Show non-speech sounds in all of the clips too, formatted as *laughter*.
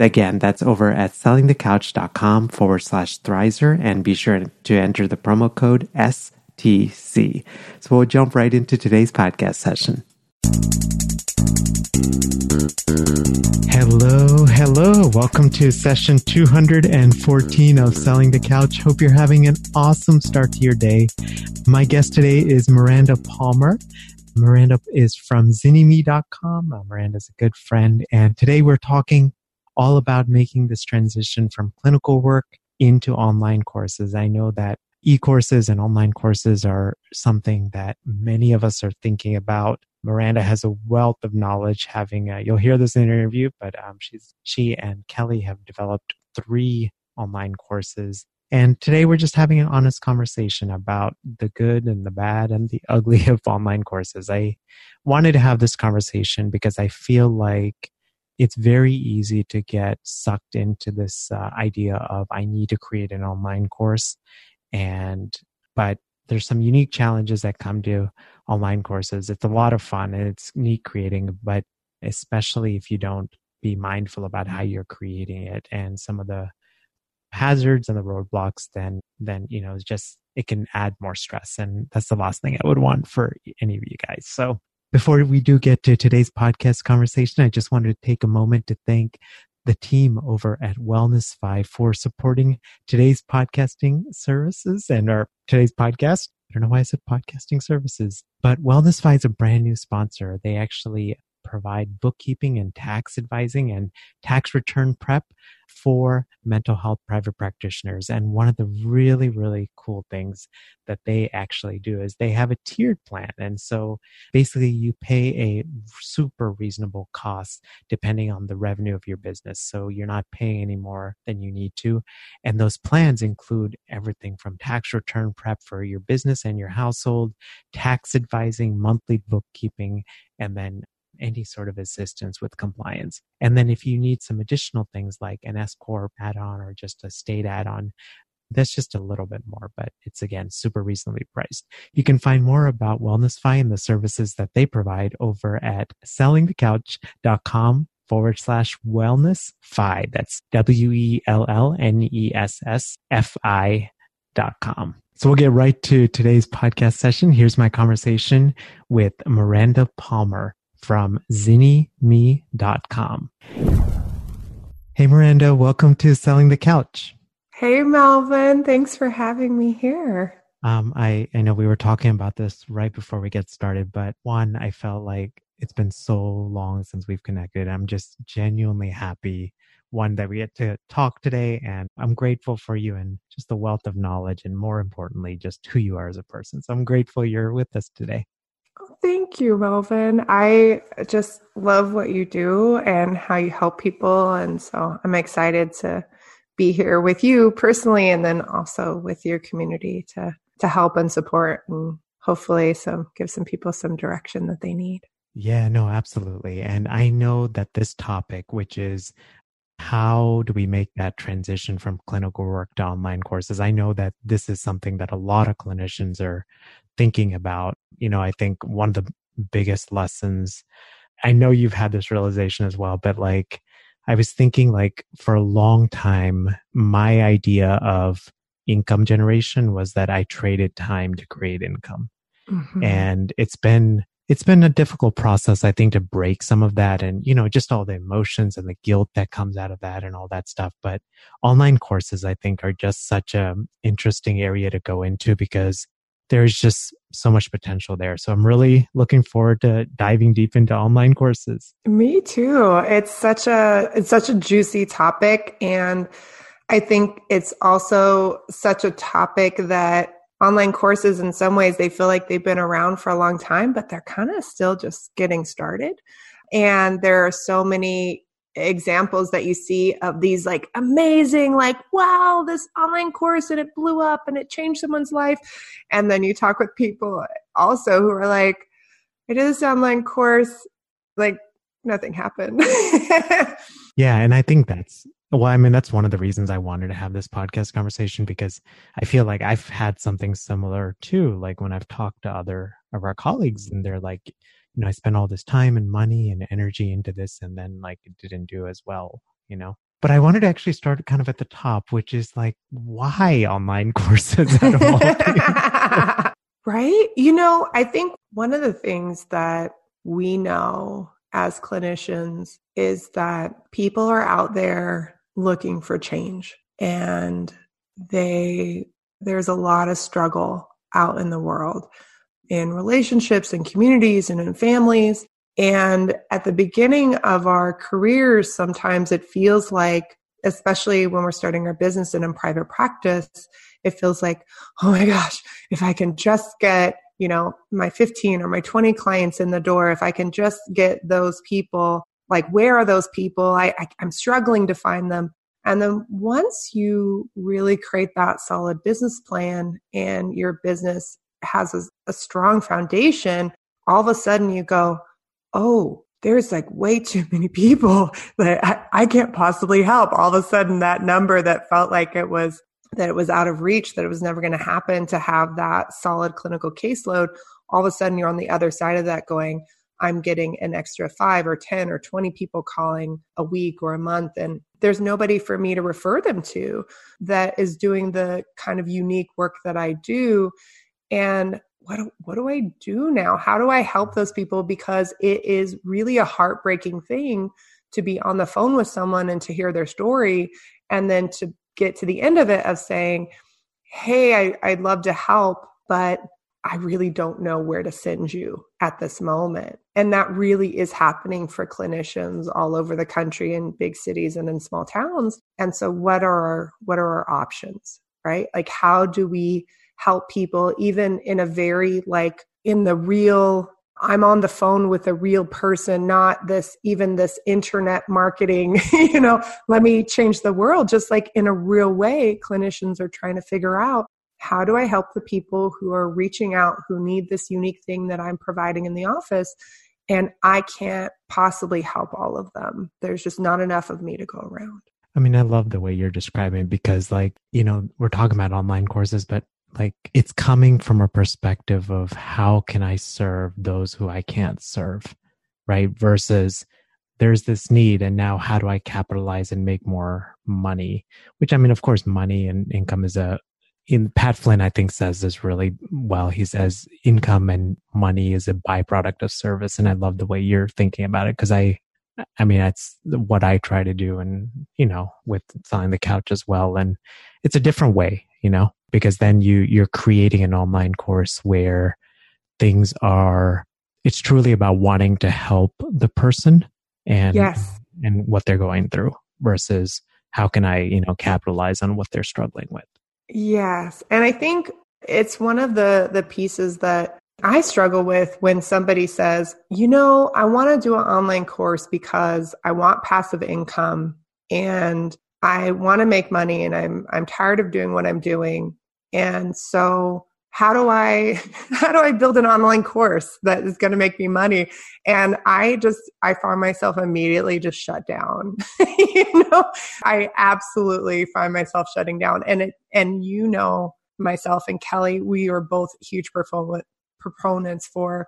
Again, that's over at sellingthecouch.com forward slash Thrizer and be sure to enter the promo code STC. So we'll jump right into today's podcast session. Hello, hello. Welcome to session 214 of Selling the Couch. Hope you're having an awesome start to your day. My guest today is Miranda Palmer. Miranda is from zynnyme.com. Uh, Miranda's a good friend. And today we're talking all about making this transition from clinical work into online courses. I know that e-courses and online courses are something that many of us are thinking about. Miranda has a wealth of knowledge. Having a, you'll hear this in an interview, but um, she's she and Kelly have developed three online courses. And today we're just having an honest conversation about the good and the bad and the *laughs* ugly of online courses. I wanted to have this conversation because I feel like it's very easy to get sucked into this uh, idea of I need to create an online course. And, but there's some unique challenges that come to online courses. It's a lot of fun and it's neat creating, but especially if you don't be mindful about how you're creating it and some of the hazards and the roadblocks, then, then, you know, just, it can add more stress. And that's the last thing I would want for any of you guys. So before we do get to today's podcast conversation, I just wanted to take a moment to thank the team over at WellnessFi for supporting today's podcasting services and our today's podcast. I don't know why I said podcasting services, but WellnessFi is a brand new sponsor. They actually provide bookkeeping and tax advising and tax return prep for mental health private practitioners. And one of the really, really cool things that they actually do is they have a tiered plan. And so basically, you pay a super reasonable cost depending on the revenue of your business. So you're not paying any more than you need to. And those plans include everything from tax return prep for your business and your household, tax advising, monthly bookkeeping, and then any sort of assistance with compliance. And then if you need some additional things like an S Corp add on or just a state add on, that's just a little bit more, but it's again super reasonably priced. You can find more about WellnessFi and the services that they provide over at sellingthecouch.com forward slash wellness fi. That's W E L L N E S S F I dot com. So we'll get right to today's podcast session. Here's my conversation with Miranda Palmer from zynnyme.com. Hey, Miranda, welcome to Selling the Couch. Hey, Melvin. Thanks for having me here. Um, I, I know we were talking about this right before we get started, but one, I felt like it's been so long since we've connected. I'm just genuinely happy, one, that we get to talk today. And I'm grateful for you and just the wealth of knowledge, and more importantly, just who you are as a person. So I'm grateful you're with us today. Thank you, Melvin. I just love what you do and how you help people. And so I'm excited to be here with you personally and then also with your community to to help and support and hopefully some give some people some direction that they need. Yeah, no, absolutely. And I know that this topic, which is how do we make that transition from clinical work to online courses? I know that this is something that a lot of clinicians are thinking about. You know, I think one of the biggest lessons, I know you've had this realization as well, but like, I was thinking like for a long time, my idea of income generation was that I traded time to create income. Mm-hmm. And it's been, it's been a difficult process, I think, to break some of that and, you know, just all the emotions and the guilt that comes out of that and all that stuff. But online courses, I think, are just such a interesting area to go into because there's just so much potential there. So I'm really looking forward to diving deep into online courses. Me too. It's such a it's such a juicy topic and I think it's also such a topic that online courses in some ways they feel like they've been around for a long time but they're kind of still just getting started. And there are so many examples that you see of these like amazing like wow this online course and it blew up and it changed someone's life. And then you talk with people also who are like i did this online course. Like nothing happened. *laughs* Yeah and i think that's well i mean that's one of the reasons i wanted to have this podcast conversation because i feel like i've had something similar too like when i've talked to other of our colleagues and they're like you know, I spent all this time and money and energy into this and then like it didn't do as well, you know? But I wanted to actually start kind of at the top, which is like, why online *laughs* courses *laughs* right? You know, I think one of the things that we know as clinicians is that people are out there looking for change and they there's a lot of struggle out in the world in relationships and communities and in families. And at the beginning of our careers, sometimes it feels like, especially when we're starting our business and in private practice, it feels like, oh my gosh, if I can just get, you know, my 15 or my 20 clients in the door, if I can just get those people, like, where are those people? I, I I'm struggling to find them. And then once you really create that solid business plan and your business has a, a strong foundation, all of a sudden you go, oh, there's like way too many people *laughs* that I, I, can't possibly help. All of a sudden, that number that felt like it was that it was out of reach, that it was never going to happen to have that solid clinical caseload. All of a sudden, you're on the other side of that going, I'm getting an extra five or 10 or 20 people calling a week or a month. And there's nobody for me to refer them to that is doing the kind of unique work that I do and what do, what do I do now? How do I help those people? Because it is really a heartbreaking thing to be on the phone with someone and to hear their story, and then to get to the end of it of saying, "Hey, I, I'd love to help, but I really don't know where to send you at this moment. And that really is happening for clinicians all over the country in big cities and in small towns. And so what are our, what are our options, right? Like how do we help people even in a very like in the real I'm on the phone with a real person, not this, even this internet marketing, *laughs* you know, let me change the world. Just like in a real way, clinicians are trying to figure out how do I help the people who are reaching out, who need this unique thing that I'm providing in the office? And I can't possibly help all of them. There's just not enough of me to go around. I mean, I love the way you're describing because, like, you know, we're talking about online courses, but like it's coming from a perspective of how can I serve those who I can't serve, right? Versus there's this need and now how do I capitalize and make more money? Which I mean, of course, money and income is a in Pat Flynn, I think says this really well. He says income and money is a byproduct of service. And I love the way you're thinking about it because I, I mean, that's what I try to do and, you know, with selling the couch as well. And it's a different way, you know, because then you you're creating an online course where things are it's truly about wanting to help the person and yes. and what they're going through versus how can I, you know, capitalize on what they're struggling with. Yes. And I think it's one of the the pieces that I struggle with when somebody says, "You know, I want to do an online course because I want passive income and I want to make money and I'm I'm tired of doing what I'm doing and so how do I *laughs* how do I build an online course that is going to make me money? And I just I found myself immediately just shut down. *laughs* you know, I absolutely find myself shutting down. And it and you know myself and Kelly, we are both huge proponents for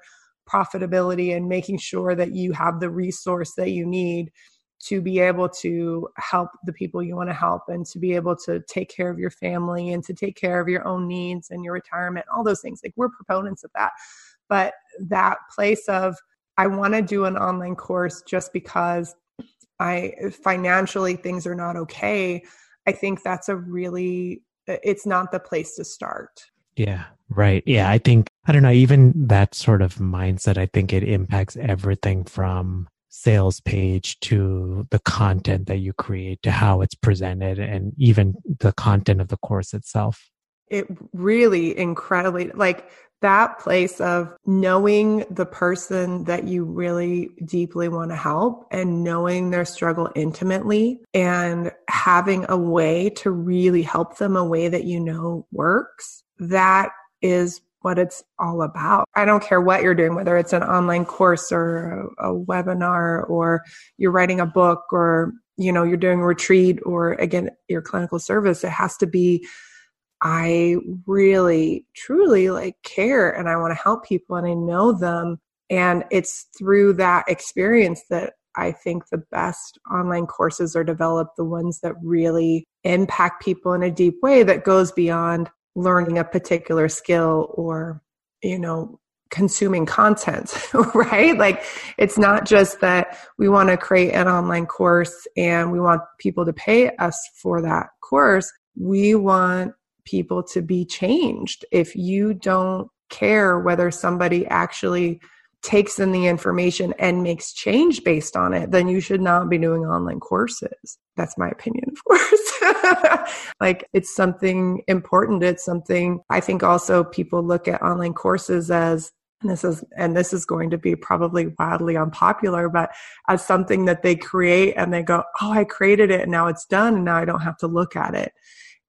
profitability and making sure that you have the resource that you need to be able to help the people you want to help and to be able to take care of your family and to take care of your own needs and your retirement, all those things. Like we're proponents of that. But that place of, I want to do an online course just because I financially things are not okay. I think that's a really, it's not the place to start. Yeah, right. Yeah, I think, I don't know, even that sort of mindset, I think it impacts everything from sales page to the content that you create to how it's presented and even the content of the course itself. It really incredibly, like that place of knowing the person that you really deeply want to help and knowing their struggle intimately and having a way to really help them a way that you know works. That is what it's all about. I don't care what you're doing, whether it's an online course or a, a, webinar or you're writing a book or, you know, you're doing a retreat or again, your clinical service. It has to be, I really, truly like care and I want to help people and I know them. And it's through that experience that I think the best online courses are developed, the ones that really impact people in a deep way that goes beyond learning a particular skill or you know consuming content *laughs* right? Like it's not just that we want to create an online course and we want people to pay us for that course. We want people to be changed. If you don't care whether somebody actually takes in the information and makes change based on it, then you should not be doing online courses. That's my opinion, of course. *laughs* like it's something important. It's something I think also people look at online courses as and this is and this is going to be probably wildly unpopular but as something that they create and they go oh i created it and now it's done and now i don't have to look at it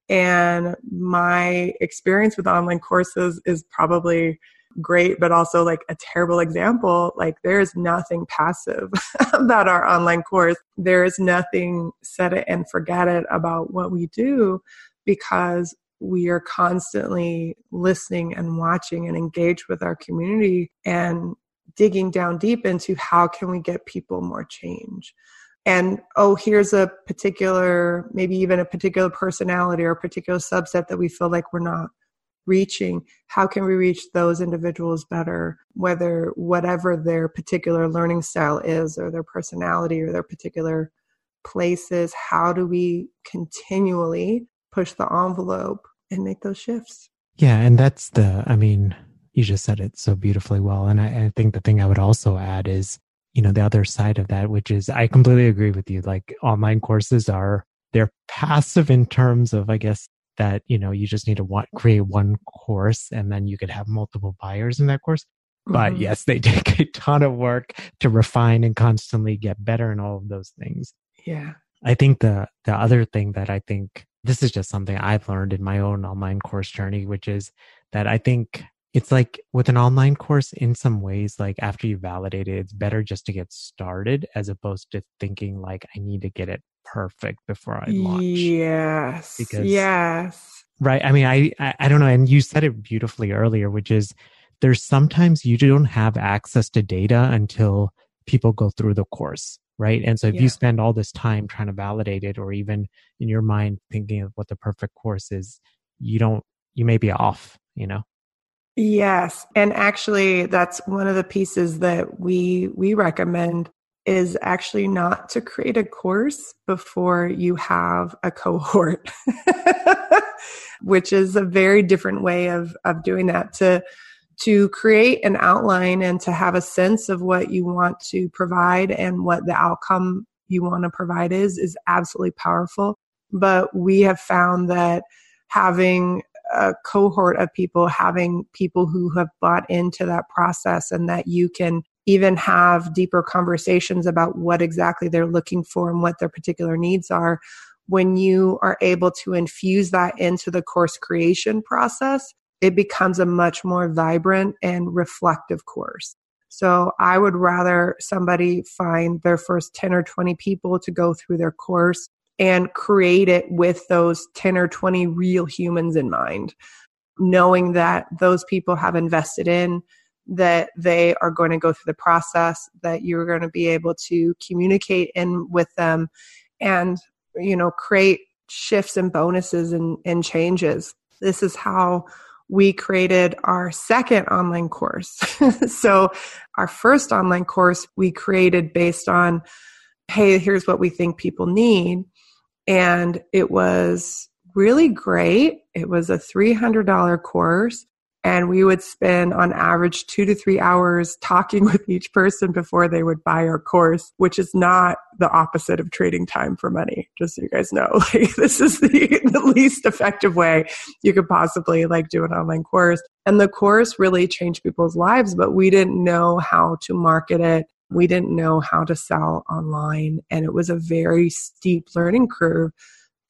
and my experience with online courses is probably great, but also like a terrible example. Like there's nothing passive *laughs* about our online course. There is nothing set it and forget it about what we do because we are constantly listening and watching and engaged with our community and digging down deep into how can we get people more change and oh here's a particular maybe even a particular personality or a particular subset that we feel like we're not reaching? How can we reach those individuals better whether whatever their particular learning style is or their personality or their particular places? How do we continually push the envelope and make those shifts? Yeah and that's the i mean you just said it so beautifully well and I, I think the thing i would also add is you know the other side of that which is i completely agree with you like online courses are they're passive in terms of i guess that you know you just need to want, create one course and then you could have multiple buyers in that course. But mm-hmm. yes they *laughs* take a ton of work to refine and constantly get better in all of those things. Yeah. I think the the other thing that i think this is just something i've learned in my own online course journey which is that i think it's like with an online course in some ways like after you validate it it's better just to get started as opposed to thinking like i need to get it perfect before I launch. Yes. Because yes. Right. I mean, I, I, I don't know. And you said it beautifully earlier, which is there's sometimes you don't have access to data until people go through the course. Right. And so if yeah. you spend all this time trying to validate it, or even in your mind thinking of what the perfect course is, you don't, you may be off, you know? Yes. And actually that's one of the pieces that we we recommend is actually not to create a course before you have a cohort, *laughs* which is a very different way of, of doing that. To, to create an outline and to have a sense of what you want to provide and what the outcome you want to provide is, is absolutely powerful. But we have found that having a cohort of people, having people who have bought into that process and that you can even have deeper conversations about what exactly they're looking for and what their particular needs are when you are able to infuse that into the course creation process it becomes a much more vibrant and reflective course. So i would rather somebody find their first 10 or 20 people to go through their course and create it with those 10 or 20 real humans in mind knowing that those people have invested in that they are going to go through the process that you're going to be able to communicate in with them and you know create shifts and bonuses and, and changes. This is how we created our second online course. *laughs* So our first online course we created based on hey here's what we think people need. And it was really great. It was a $300 course and we would spend on average two to three hours talking *laughs* with each person before they would buy our course which is not the opposite of trading time for money just so you guys know. *laughs* Like this is the, *laughs* the least effective way you could possibly like do an online course. And the course really changed people's lives but we didn't know how to market it. We didn't know how to sell online and it was a very steep learning curve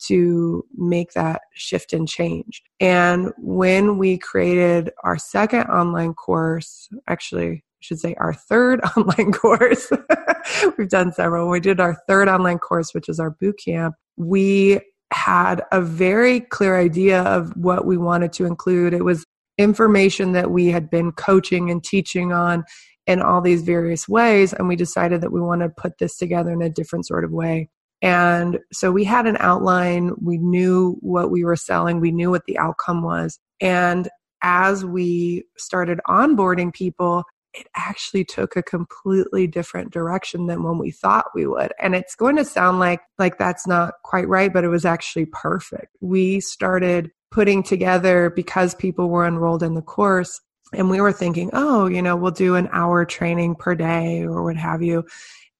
to make that shift and change. And when we created our second online course, actually, I should say our third *laughs* online course, *laughs* we've done several. We did our third online course, which is our boot camp. We had a very clear idea of what we wanted to include. It was information that we had been coaching and teaching on in all these various ways. And we decided that we want to put this together in a different sort of way. And so we had an outline, we knew what we were selling, we knew what the outcome was. And as we started onboarding people, it actually took a completely different direction than when we thought we would. And it's going to sound like like that's not quite right, but it was actually perfect. We started putting together because people were enrolled in the course and we were thinking, "Oh, you know, we'll do an hour training per day or what have you."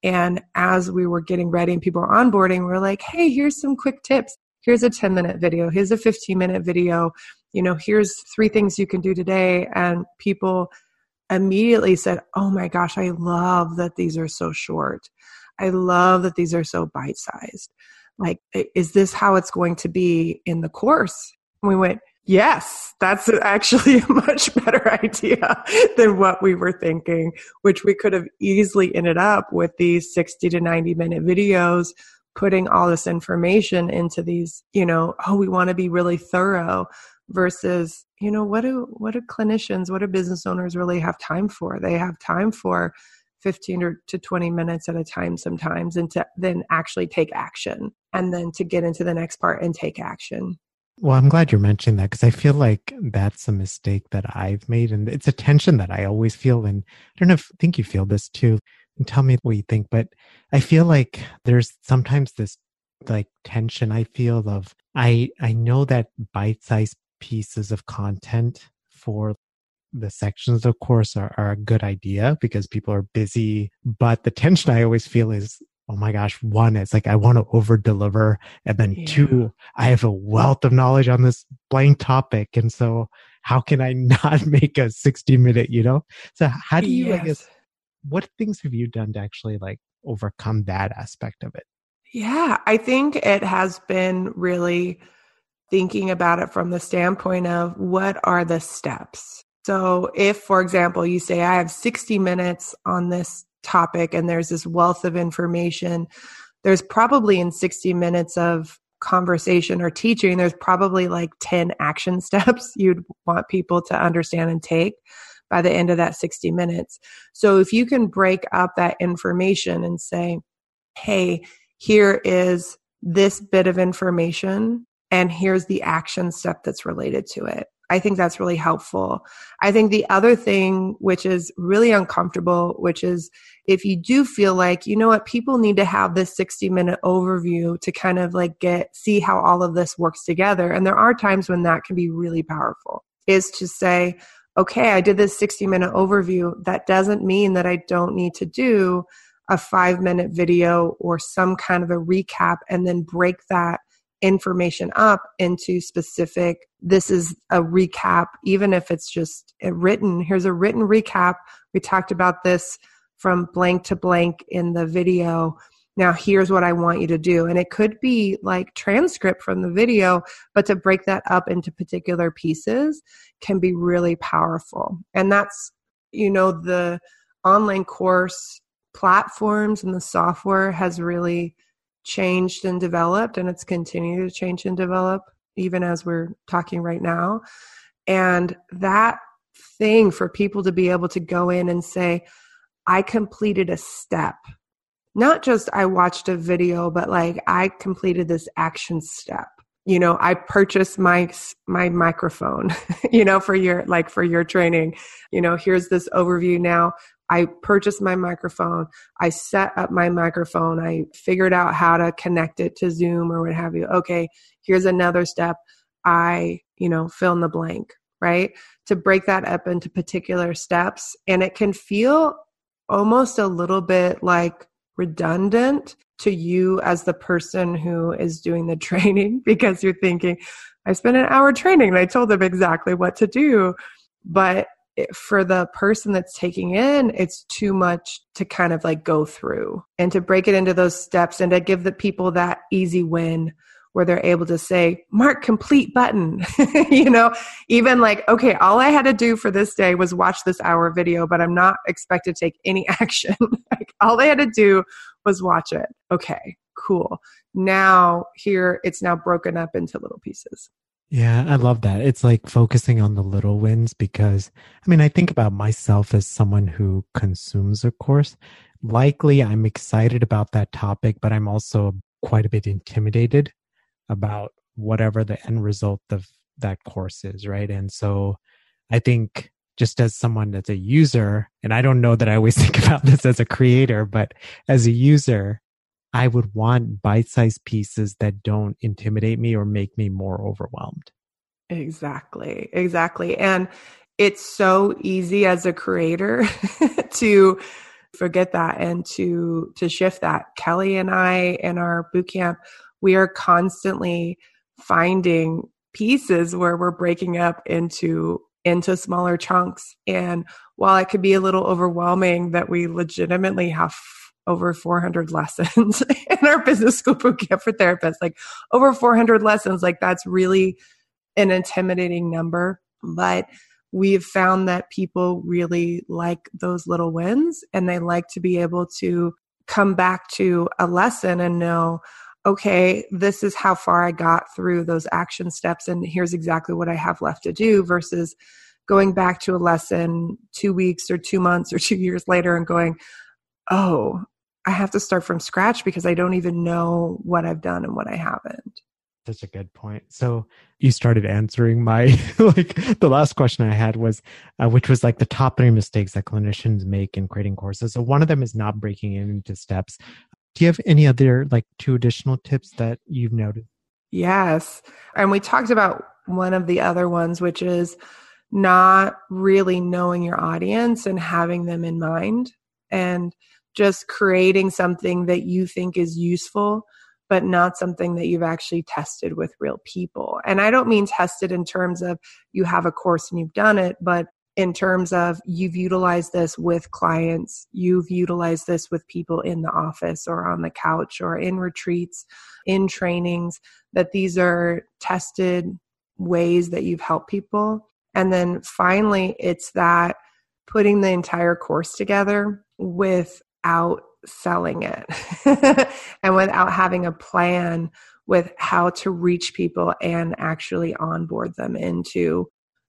And as we were getting ready and people were onboarding, we we're like, hey, here's some quick tips. Here's a 10 minute video. Here's a 15 minute video. You know, here's three things you can do today. And people immediately said, oh my gosh, I love that these are so short. I love that these are so bite sized. Like, is this how it's going to be in the course? And we went, Yes, that's actually *laughs* a much better *laughs* idea than what we were thinking, which we could have easily ended up with these 60 to 90 minute videos, putting all this information into these, you know, oh, we want to be really thorough versus, you know, what do, what do clinicians, what do business owners really have time for? They have time for 15 or to 20 minutes at a time sometimes and to then actually take action and then to get into the next part and take action. Well, I'm glad you're mentioning that because I feel like that's a mistake that I've made. And it's a tension that I always feel. And I don't know if think you feel this too. And tell me what you think. But I feel like there's sometimes this like tension I feel of I I know that bite-sized pieces of content for the sections of course are, are a good idea because people are busy. But the tension I always feel is oh my gosh, one, it's like I want to over deliver. And then yeah. two, I have a wealth of knowledge on this blank topic. And so how can I *laughs* not make a 60 minute, you know? So how do you, yes. I guess, what things have you done to actually like overcome that aspect of it? Yeah, I think it has been really thinking about it from the standpoint of what are the steps. So if, for example, you say, I have 60 minutes on this topic and there's this wealth of information, there's probably in 60 minutes of conversation or teaching, there's probably like 10 action *laughs* steps you'd want people to understand and take by the end of that 60 minutes. So if you can break up that information and say, hey, here is this bit of information and here's the action step that's related to it. I think that's really helpful. I think the other thing, which is really uncomfortable, which is if you do feel like, you know what, people need to have this 60 minute overview to kind of like get, see how all of this works together. And there are times when that can be really powerful, is to say, okay, I did this 60 minute overview. That doesn't mean that I don't need to do a five minute video or some kind of a recap and then break that information up into specific this is a recap even if it's just written here's a written recap we talked about this from blank to blank in the video. Now, here's what I want you to do. And it could be like transcript from the video, but to break that up into particular pieces can be really powerful. And that's, you know, the online course platforms and the software has really changed and developed, and it's continued to change and develop even as we're talking right now. And that thing for people to be able to go in and say, I completed a step. Not just I watched a video, but like I completed this action step. You know, I purchased my my microphone, *laughs* you know, for your like for your training. You know, here's this overview now. I purchased my microphone. I set up my microphone. I figured out how to connect it to Zoom or what have you. Okay, here's another step. I, you know, fill in the blank, right? To break that up into particular steps. And it can feel almost a little bit like redundant to you as the person who is doing the *laughs* training because you're thinking, I spent an hour training and I told them exactly what to do. But for the person that's taking in, it's too much to kind of like go through and to break it into those steps and to give the people that easy win where they're able to say, mark complete button. *laughs* you know, even like, okay, all I had to do for this day was watch this hour video, but I'm not expected to take any *laughs* action. like, all they had to do was watch it. Okay, cool. Now, here it's now broken up into little pieces. Yeah, I love that. It's like focusing on the little wins because, I mean, I think about myself as someone who consumes a course. Likely I'm excited about that topic, but I'm also quite a bit intimidated about whatever the end result of that course is, right? And so I think just as someone that's a user, and I don't know that I always *laughs* think about this as a creator, but as a user, I would want bite sized pieces that don't intimidate me or make me more overwhelmed. Exactly. Exactly. And it's so easy as a creator *laughs* to forget that and to to shift that. Kelly and I in our boot camp, we are constantly finding pieces where we're breaking up into into smaller chunks and while it could be a little overwhelming that we legitimately have over 400 lessons *laughs* in our business school boot camp for therapists like over 400 lessons like that's really an intimidating number but we've found that people really like those little wins and they like to be able to come back to a lesson and know okay, this is how far I got through those action steps, and here's exactly what I have left to do, versus going back to a lesson two weeks or two months or *laughs* two years later and going, oh, I have to start from scratch because I don't even know what I've done and what I haven't. Such a good point. So you started answering my *laughs* like the last question I had was, uh, which was like the top three mistakes that clinicians make in creating courses. So one of them is not breaking it into steps. Do you have any other like two additional tips that you've noted? Yes. And we talked about one of the other ones, which is not really knowing your audience and having them in mind and just creating something that you think is useful but not something that you've actually tested with real people. And I don't mean tested in terms of you have a course and you've done it, but in terms of you've utilized this with clients, you've utilized this with people in the office or on the couch or in retreats, in trainings, that these are tested ways that you've helped people. And then finally, it's that putting the entire course together without selling it *laughs* and without having a plan with how to reach people and actually onboard them into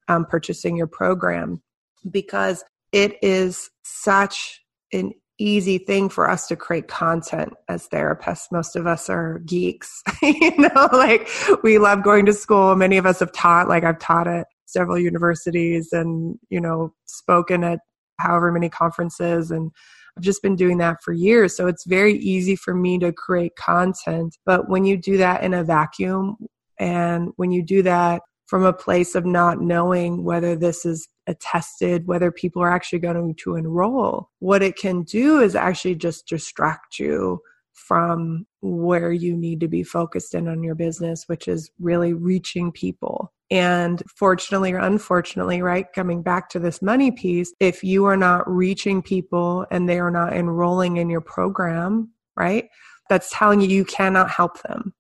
um, purchasing your program because it is such an easy thing for us to create content as therapists. Most of us are geeks, *laughs* you know, like we love going to school. Many of us have taught, like I've taught at several universities and, you know, spoken at however many conferences and I've just been doing that for years. So it's very easy for me to create content. But when you do that in a vacuum and when you do that from a place of not knowing whether this is attested, whether people are actually going to enroll. What it can do is actually just distract you from where you need to be focused in on your business, which is really reaching people. And fortunately or unfortunately, right, coming back to this money piece, if you are not reaching people and they are not enrolling in your program, right, that's telling you you cannot help them.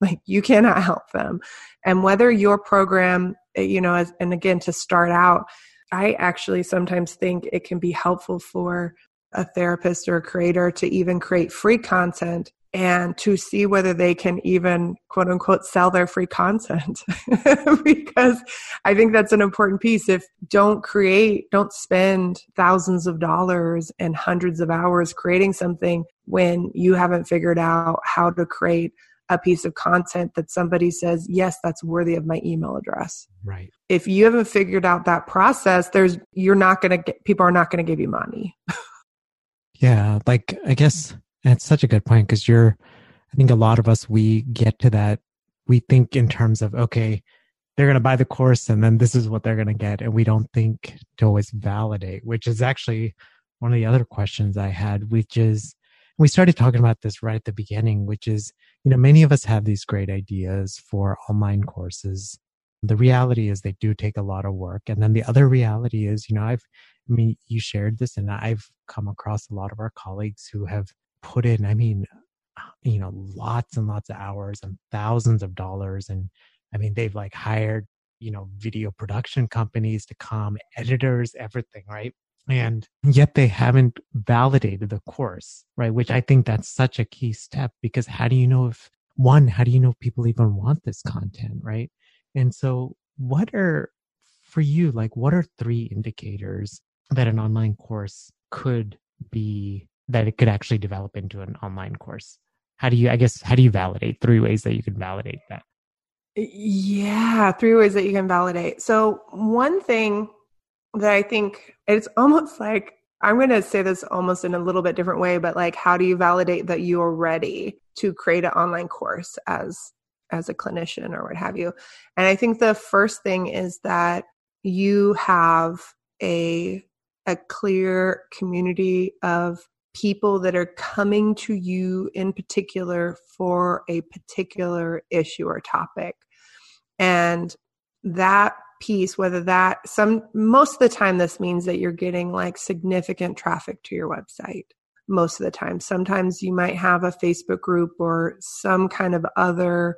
Like you cannot help them. And whether your program, eh, you know, as, and again, to start out, I actually sometimes think it can be helpful for a therapist or a creator to even create free content and to see whether they can even quote unquote sell their free content *laughs* because i think that's an important piece if don't create don't spend thousands of dollars and hundreds of hours creating something when you haven't figured out how to create a piece of content that somebody says, yes, that's worthy of my email address. Right. If you haven't figured out that process, there's, you're not going to get, people are not going to give you money. *laughs* yeah. Like, I guess that's such a good point because you're, I think a lot of us, we get to that we think in terms of, okay, they're going to buy the course and then this is what they're going to get. And we don't think to always validate, which is actually one of the other questions I had, which is we started talking about this right at the beginning, which is, you know, many of us have these great ideas for online courses. The reality is they do take a lot of work. And then the other reality is, you know, I've, I mean, you shared this and I've come across a lot of our colleagues who have put in, I mean, you know, lots and lots of hours and thousands of dollars. And I mean, they've like hired, you know, video production companies to come, editors, everything, right? And yet they haven't validated the course, right? Which I think that's such a key step because how do you know if, one, how do you know people even want this content, right? And so, what are, for you, like, what are three indicators that an online course could be, that it could actually develop into an online course? How do you, I guess, how do you validate three ways that you can validate that? Yeah, three ways that you can validate. So, one thing that I think it's almost like I'm going to say this almost in a little bit different way, but like, how do you validate that you're ready to create an online course as as a clinician or what have you? And I think the first thing is that you have a a clear community of people that are coming to you in particular for a particular issue or topic. And that piece, whether that some most of the time this means that you're getting like significant traffic to your website. Most of the time. Sometimes you might have a Facebook group or some kind of other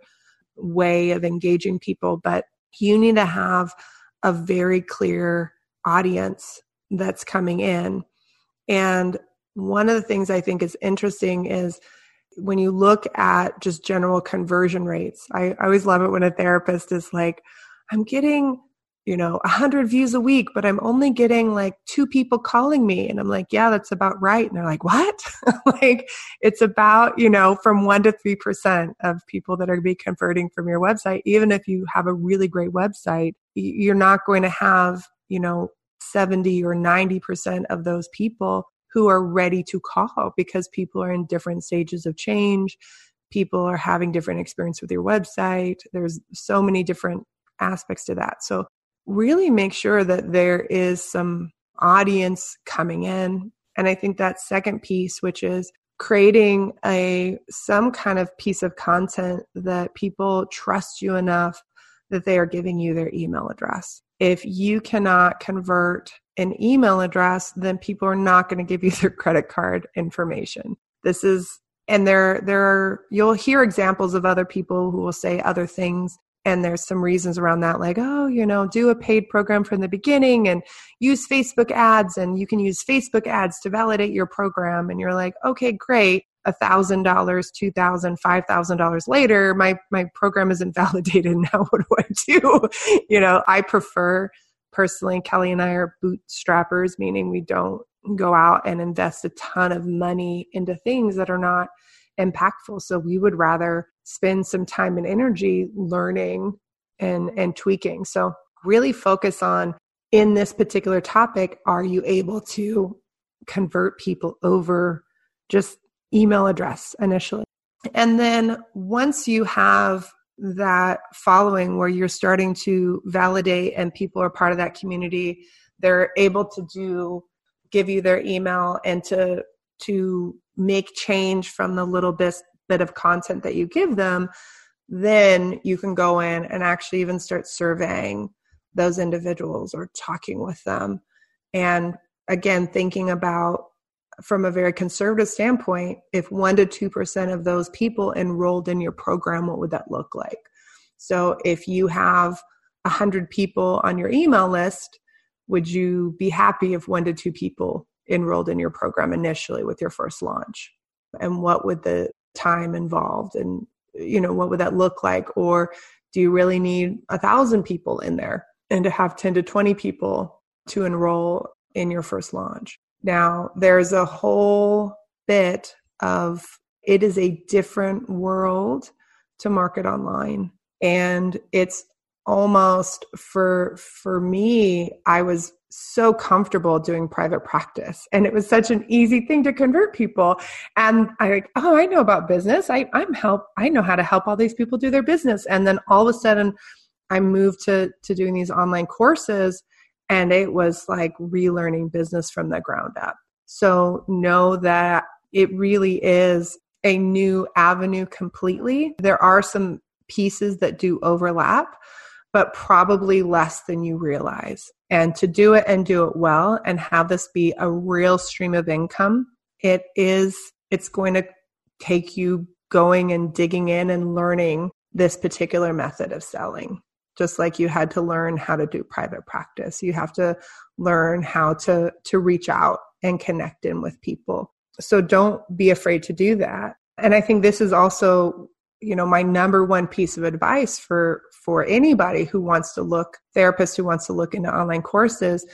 way of engaging people, but you need to have a very clear audience that's coming in. And one of the things I think is interesting is when you look at just general conversion rates. I, I always love it when a therapist is like, I'm getting you know, hundred views a week, but I'm only getting like two people calling me. And I'm like, yeah, that's about right. And they're like, what? *laughs* like it's about, you know, from one to 3% of people that are be converting from your website. Even if you have a really great website, you're not going to have, you know, 70 or 90% of those people who are ready to call because people are in different stages of change. People are having different experience with your website. There's so many different aspects to that. So really make sure that there is some audience coming in. And I think that second piece, which is creating a some kind of piece of content that people trust you enough that they are giving you their email address. If you cannot convert an email address, then people are not going to give you *laughs* their credit card information. This is and there there are you'll hear examples of other people who will say other things and there's some reasons around that like oh you know do a paid program from the beginning and use facebook ads and you can use facebook ads to validate your program and you're like okay great thousand dollars two thousand five thousand dollars later my my program isn't validated *laughs* now what do i do? You know i prefer personally kelly and i are bootstrappers meaning we don't go out and invest a ton of money into things that are not impactful. So we would rather spend some time and energy learning and and tweaking. So really focus on in this particular topic are you able to convert people over? Just email address initially and then once you have that following where you're starting to validate and people are part of that community they're able to do give you their email and to to make change from the little bit bit of content that you give them, then you can go in and actually even start surveying those individuals or talking with them. And again, thinking about from a very conservative standpoint, if 1% to 2% of those people enrolled in your program, what would that look like? So if you have 100 people on your email list, would you be happy if one to two people enrolled in your program initially with your first launch? And what would the time involved and you know what would that look like or do you really need a thousand people in there and to have 10 to 20 people to enroll in your first launch now there's a whole bit of it is a different world to market online. And it's almost for for me i was so comfortable doing private practice. And it was such an easy thing to convert people. And i like oh i know about business. I i'm help i know how to help all these people do their business. And then all of a sudden i moved to to doing these online courses and it was like relearning business from the ground up so know that it really is a new avenue completely there are some pieces that do overlap but probably less than you realize. And to do it and do it well and have this be a real stream of income, it is, it's going to take you going and digging in and learning this particular method of selling. Just like you had to learn how to do private practice, you have to learn how to, to reach out and connect in with people. So don't be afraid to do that. And I think this is also you know my number one piece of advice for for anybody who wants to look therapist who wants to look into online courses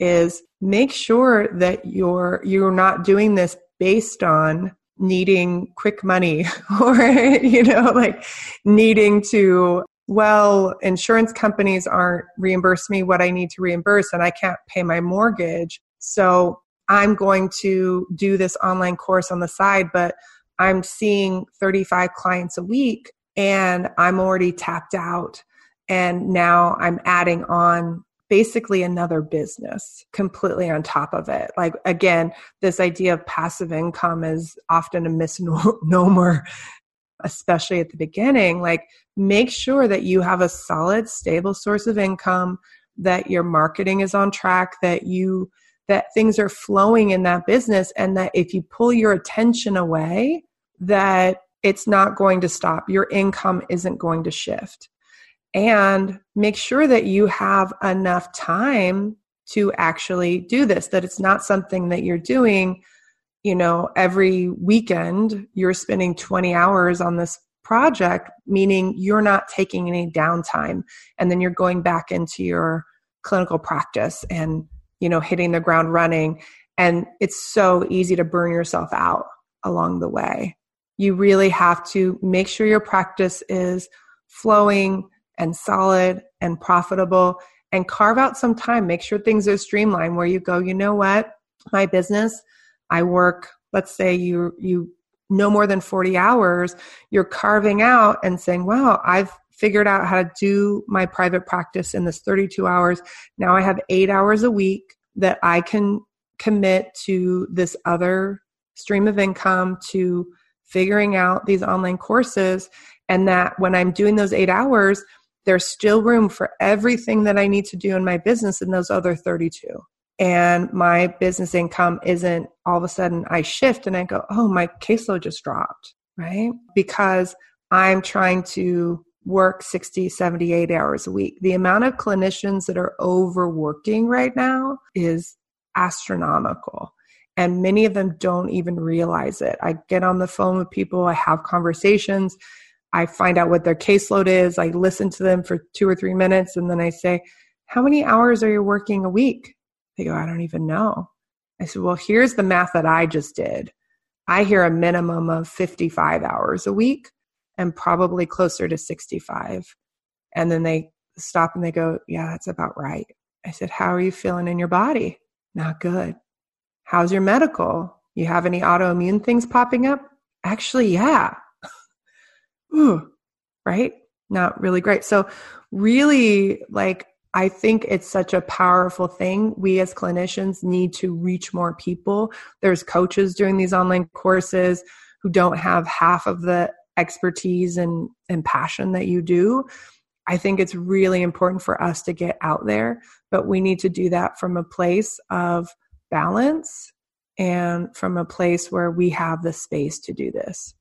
is make sure that you're you're not doing this based on needing quick money *laughs* or you know like needing to well insurance companies aren't reimburse me what i need to reimburse and i can't pay my mortgage so i'm going to do this online course on the side but I'm seeing 35 clients a week and I'm already tapped out. And now I'm adding on basically another business completely on top of it. Like, again, this idea of passive income is often a misnomer, *laughs* especially at the beginning. Like, make sure that you have a solid, stable source of income, that your marketing is on track, that you that things are flowing in that business and that if you pull your attention away that it's not going to stop your income isn't going to shift and make sure that you have enough time to actually do this that it's not something that you're doing you know every weekend you're spending 20 hours on this project meaning you're not taking any downtime. And then you're going back into your clinical practice and you know hitting the ground running. And it's so easy to burn yourself out along the way. You really have to make sure your practice is flowing and solid and profitable and carve out some time. Make sure things are streamlined where you go you know what? My business i work let's say you you no more than 40 hours you're carving out and saying wow i've figured out how to do my private practice in this 32 hours. Now i have 8 hours a week that i can commit to this other stream of income to figuring out these online courses. And that when i'm doing those eight hours there's still room for everything that i need to do in my business in those other 32 and my business income isn't all of a sudden i shift and i go oh my caseload just dropped right because i'm trying to work 60 78 hours a week the amount of clinicians that are overworking right now is astronomical and many of them don't even realize it. I get on the phone with people, I have conversations, I find out what their caseload is, I listen to them for two or three minutes, and then I say, How many hours are you working a week? They go, I don't even know. I said, Well, here's the math that I just did. I hear a minimum of 55 hours a week and probably closer to 65. And then they stop and they go, Yeah, that's about right. I said, How are you feeling in your body? Not good. How's your medical? You have any autoimmune things popping up? Actually, yeah. *laughs* Ooh, right? Not really great. So, really, like, I think it's such a powerful thing. We as clinicians need to reach more people. There's coaches doing these online courses who don't have half of the expertise and, and passion that you do. I think it's really important for us to get out there, but we need to do that from a place of balance and from a place where we have the space to do this.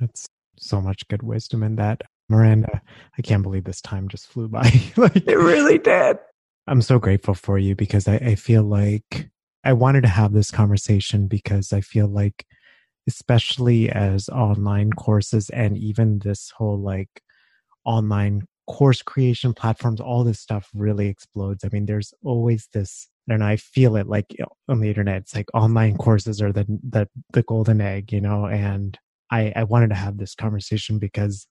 That's so much good wisdom in that. Miranda, I can't believe this time just flew by. *laughs* like, it really did. I'm so grateful for you because I, I feel like I wanted to have this conversation because I feel like, especially as online courses and even this whole like online course creation platforms, all this stuff really explodes. I mean, there's always this and I feel it like on the internet. It's like online courses are the the the golden egg, you know. And I I wanted to have this conversation because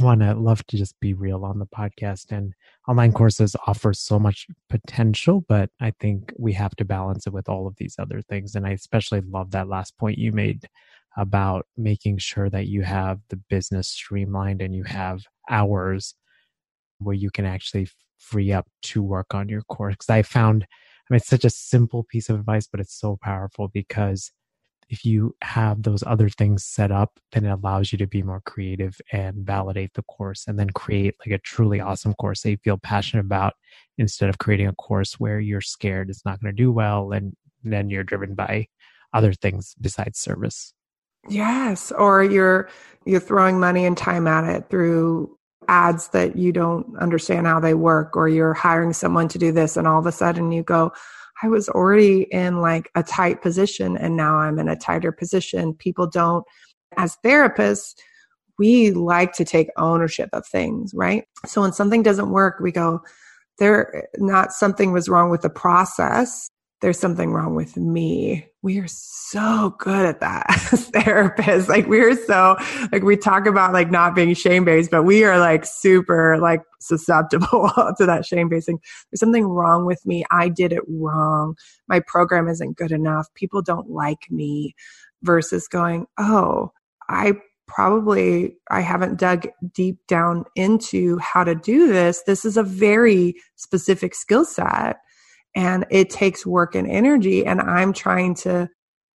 one, I love to just be real on the podcast and online courses offer so much potential, but I think we have to balance it with all of these other things. And I especially love that last point you made about making sure that you have the business streamlined and you have hours where you can actually free up to work on your course. Because I found, I mean, it's such a simple piece of advice, but it's so powerful because if you have those other things set up, then it allows you to be more creative and validate the course and then create like a truly awesome course that you feel passionate about instead of creating a course where you're scared it's not going to do well and then you're driven by other things besides service. Yes, or you're you're throwing money and time at it through ads that you don't understand how they work or you're hiring someone to do this and all of a sudden you go I was already in like a tight position and now I'm in a tighter position. People don't, as therapists, we like to take ownership of things, right? So when something doesn't work, we go, there, not something was wrong with the process there's something wrong with me. We are so good at that *laughs* as therapists. Like we are so, like we talk about like not being shame based, but we are like super like susceptible *laughs* to that shame basing. There's something wrong with me. I did it wrong. My program isn't good enough. People don't like me versus going, Oh, I probably I haven't dug deep down into how to do this. This is a very specific skill set and it takes work and energy and i'm trying to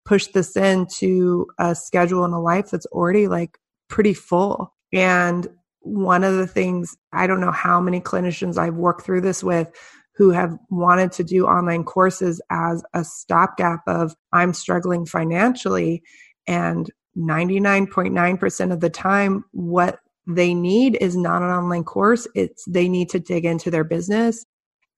push this into a schedule and a life that's already like pretty full. And one of the things i don't know how many clinicians i've worked through this with who have wanted to do online courses as a stopgap of i'm struggling financially and 99.9% of the time what they need is not an online course. It's they need to dig into their business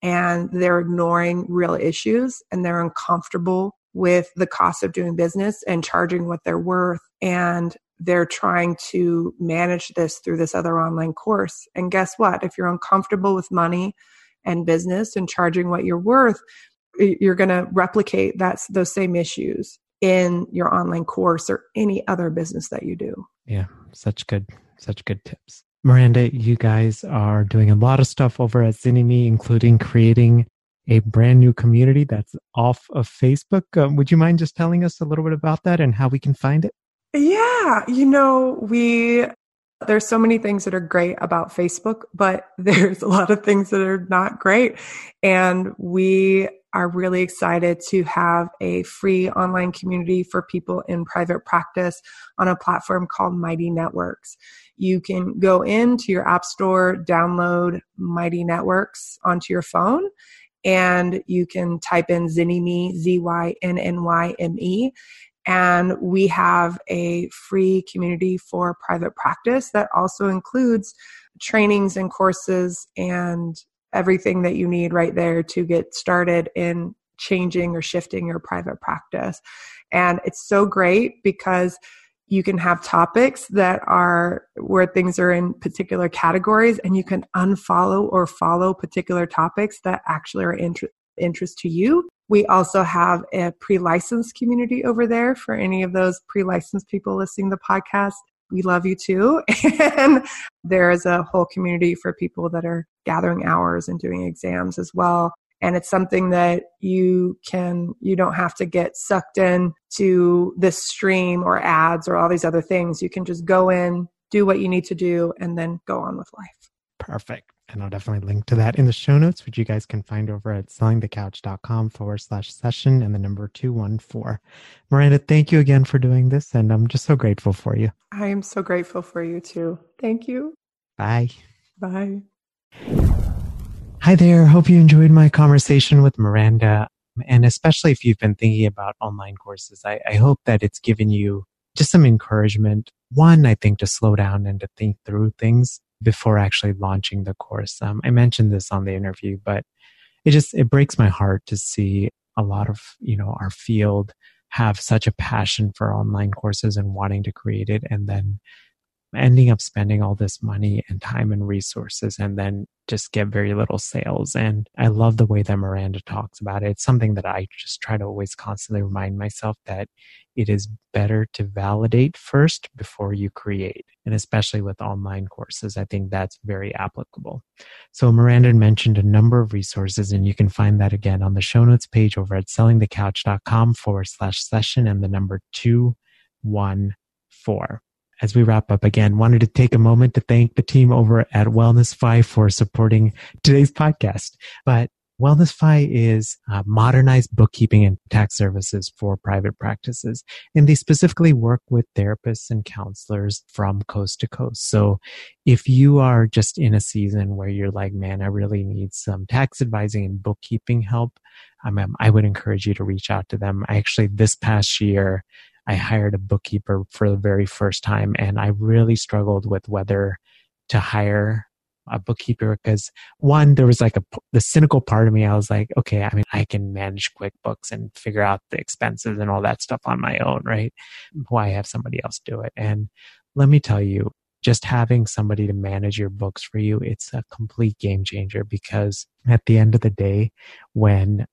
and they're ignoring real issues and they're uncomfortable with the cost of doing business and charging what they're worth. And they're trying to manage this through this other online course. And guess what? If you're uncomfortable with money and business and charging what you're worth, you're going to replicate that's those same issues in your online course or any other business that you do. Yeah, such good such good tips. Miranda, you guys are doing a lot of stuff over at Zynnyme, including creating a brand new community that's off of Facebook. Um, would you mind just telling us a little bit about that and how we can find it? Yeah, you know, we there's so many things that are great about Facebook, but *laughs* there's a lot of things that are not great. And we are really excited to have a free online community for people in private practice on a platform called Mighty Networks. You can go into your app store, download Mighty Networks onto your phone, and you can type in Zynnyme, Z Y N N Y M E. And we have a free community for private practice that also includes trainings and courses and everything that you need right there to get started in changing or shifting your private practice. And it's so great because you can have topics that are where things are in particular categories and you can unfollow or follow particular topics that actually are inter- interest to you. We also have a pre-licensed community over there for any of those pre-licensed people listening to the podcast. We love you too. *laughs* And there is a whole community for people that are gathering hours and doing exams as well and it's something that you can you don't have to get sucked in to this stream or ads or all these other things. You can just go in do what you need to do and then go on with life. Perfect. And i'll definitely link to that in the show notes which you guys can find over at sellingthecouch.com forward slash session and the number 214 miranda thank you again for doing this and i'm just so grateful for you. I am so grateful for you too. Thank you. Bye. Bye Hi there. Hope you enjoyed my conversation with Miranda. And especially if you've been thinking about online courses, I, I, hope that it's given you just some encouragement. One, I think to slow down and to think through things before actually launching the course. Um, I mentioned this on the interview, but it just, it breaks my heart to see a lot of, you know, our field have such a passion for online courses and wanting to create it. And then ending up spending all this money and time and resources and then just get very little sales. And I love the way that Miranda talks about it. It's something that I just try to always constantly remind myself that it is better to validate first before you create. And especially with online courses, I think that's very applicable. So Miranda mentioned a number of resources and you can find that again on the show notes page over at sellingthecouch.com forward slash session and the number two one four as we wrap up again, wanted to take a moment to thank the team over at WellnessFi for supporting today's podcast. But WellnessFi is uh, modernized bookkeeping and tax services for private practices. And they specifically work with therapists and counselors from coast to coast. So if you are just in a season where you're like, man, I really need some tax advising and bookkeeping help, um, I would encourage you to reach out to them. I actually, this past year, I hired a bookkeeper for the very first time and I really struggled with whether to hire a bookkeeper because one, there was like a, the cynical part of me. I was like, okay, I mean, I can manage QuickBooks and figure out the expenses and all that stuff on my own, right? Why have somebody else do it? And let me tell you, just having somebody to manage your books for you, it's a complete game changer because at the end of the day, when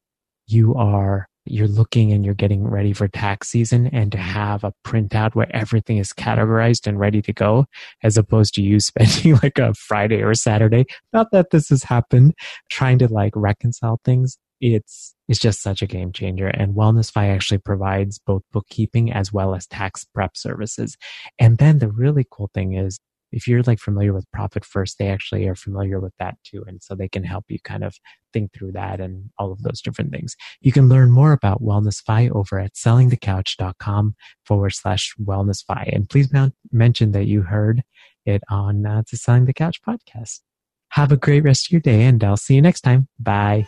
you are you're looking and you're getting ready for tax season and to mm-hmm. have a printout where everything is categorized and ready to go as opposed to you *laughs* spending like a Friday or Saturday. Not that this has happened, trying to like reconcile things. It's, it's just such a game changer. And WellnessFi actually provides both bookkeeping as well as tax prep services. And then the really cool thing is if you're like familiar with profit first they actually are familiar with that too and so they can help you kind of think through that and all of those different things. You can learn more about wellnessfi over at sellingthecouch.com forward slash wellnessfi and please mention that you heard it on uh, the selling the couch podcast. Have a great rest of your day and i'll see you next time. Bye